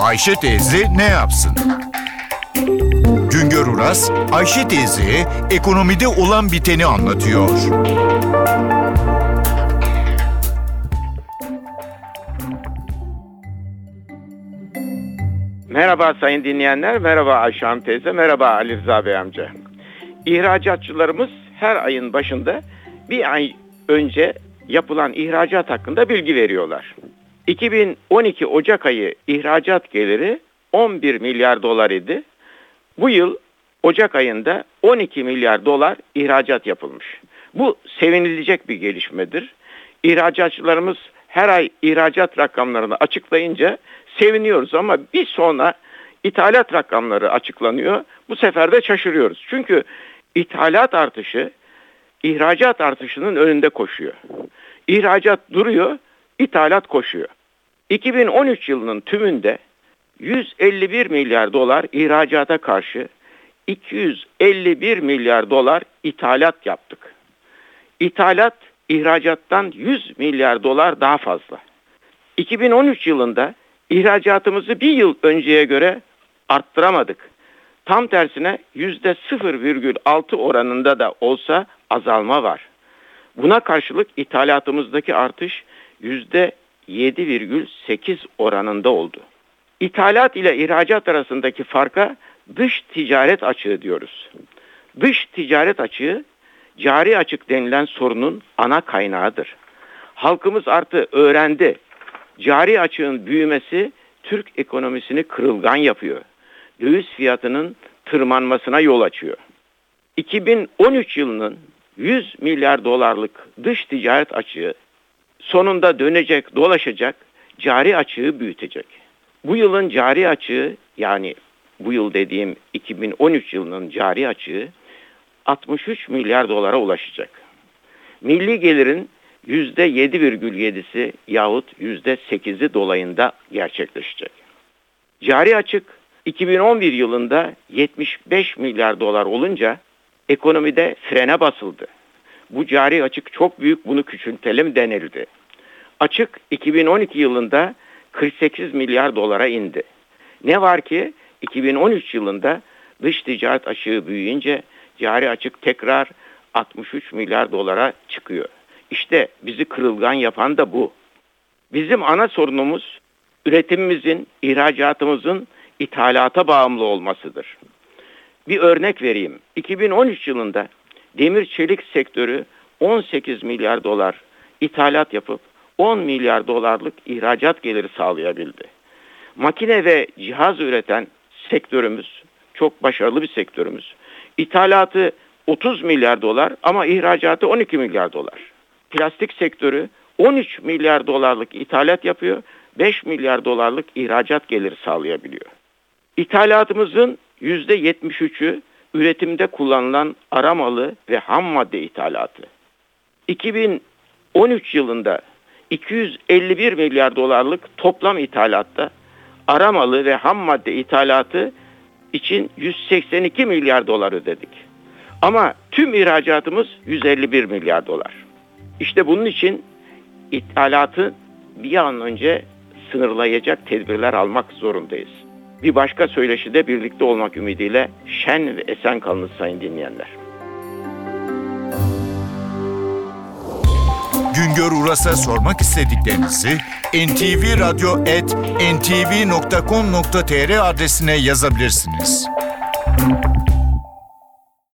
Ayşe teyze ne yapsın? Güngör Uras, Ayşe teyzeye ekonomide olan biteni anlatıyor. Merhaba sayın dinleyenler, merhaba Ayşe Hanım teyze, merhaba Ali Rıza Bey amca. İhracatçılarımız her ayın başında bir ay önce yapılan ihracat hakkında bilgi veriyorlar. 2012 Ocak ayı ihracat geliri 11 milyar dolar idi. Bu yıl Ocak ayında 12 milyar dolar ihracat yapılmış. Bu sevinilecek bir gelişmedir. İhracatçılarımız her ay ihracat rakamlarını açıklayınca seviniyoruz ama bir sonra ithalat rakamları açıklanıyor. Bu sefer de şaşırıyoruz. Çünkü ithalat artışı ihracat artışının önünde koşuyor. İhracat duruyor, ithalat koşuyor. 2013 yılının tümünde 151 milyar dolar ihracata karşı 251 milyar dolar ithalat yaptık. İthalat ihracattan 100 milyar dolar daha fazla. 2013 yılında ihracatımızı bir yıl önceye göre arttıramadık. Tam tersine %0,6 oranında da olsa azalma var. Buna karşılık ithalatımızdaki artış %7,8 oranında oldu. İthalat ile ihracat arasındaki farka dış ticaret açığı diyoruz. Dış ticaret açığı cari açık denilen sorunun ana kaynağıdır. Halkımız artı öğrendi. Cari açığın büyümesi Türk ekonomisini kırılgan yapıyor. Döviz fiyatının tırmanmasına yol açıyor. 2013 yılının 100 milyar dolarlık dış ticaret açığı sonunda dönecek, dolaşacak, cari açığı büyütecek. Bu yılın cari açığı yani bu yıl dediğim 2013 yılının cari açığı 63 milyar dolara ulaşacak. Milli gelirin %7,7'si yahut %8'i dolayında gerçekleşecek. Cari açık 2011 yılında 75 milyar dolar olunca ekonomide frene basıldı. Bu cari açık çok büyük bunu küçültelim denildi. Açık 2012 yılında 48 milyar dolara indi. Ne var ki 2013 yılında dış ticaret açığı büyüyünce cari açık tekrar 63 milyar dolara çıkıyor. İşte bizi kırılgan yapan da bu. Bizim ana sorunumuz üretimimizin, ihracatımızın ithalata bağımlı olmasıdır. Bir örnek vereyim. 2013 yılında demir çelik sektörü 18 milyar dolar ithalat yapıp 10 milyar dolarlık ihracat geliri sağlayabildi. Makine ve cihaz üreten sektörümüz çok başarılı bir sektörümüz. İthalatı 30 milyar dolar ama ihracatı 12 milyar dolar. Plastik sektörü 13 milyar dolarlık ithalat yapıyor, 5 milyar dolarlık ihracat geliri sağlayabiliyor. İthalatımızın %73'ü üretimde kullanılan aramalı ve ham madde ithalatı. 2013 yılında 251 milyar dolarlık toplam ithalatta aramalı ve ham madde ithalatı için 182 milyar dolar ödedik. Ama tüm ihracatımız 151 milyar dolar. İşte bunun için ithalatı bir an önce sınırlayacak tedbirler almak zorundayız. Bir başka söyleşide birlikte olmak ümidiyle şen ve esen kalınız sayın dinleyenler. Güngör Uras'a sormak istediklerinizi ntvradio.com.tr adresine yazabilirsiniz.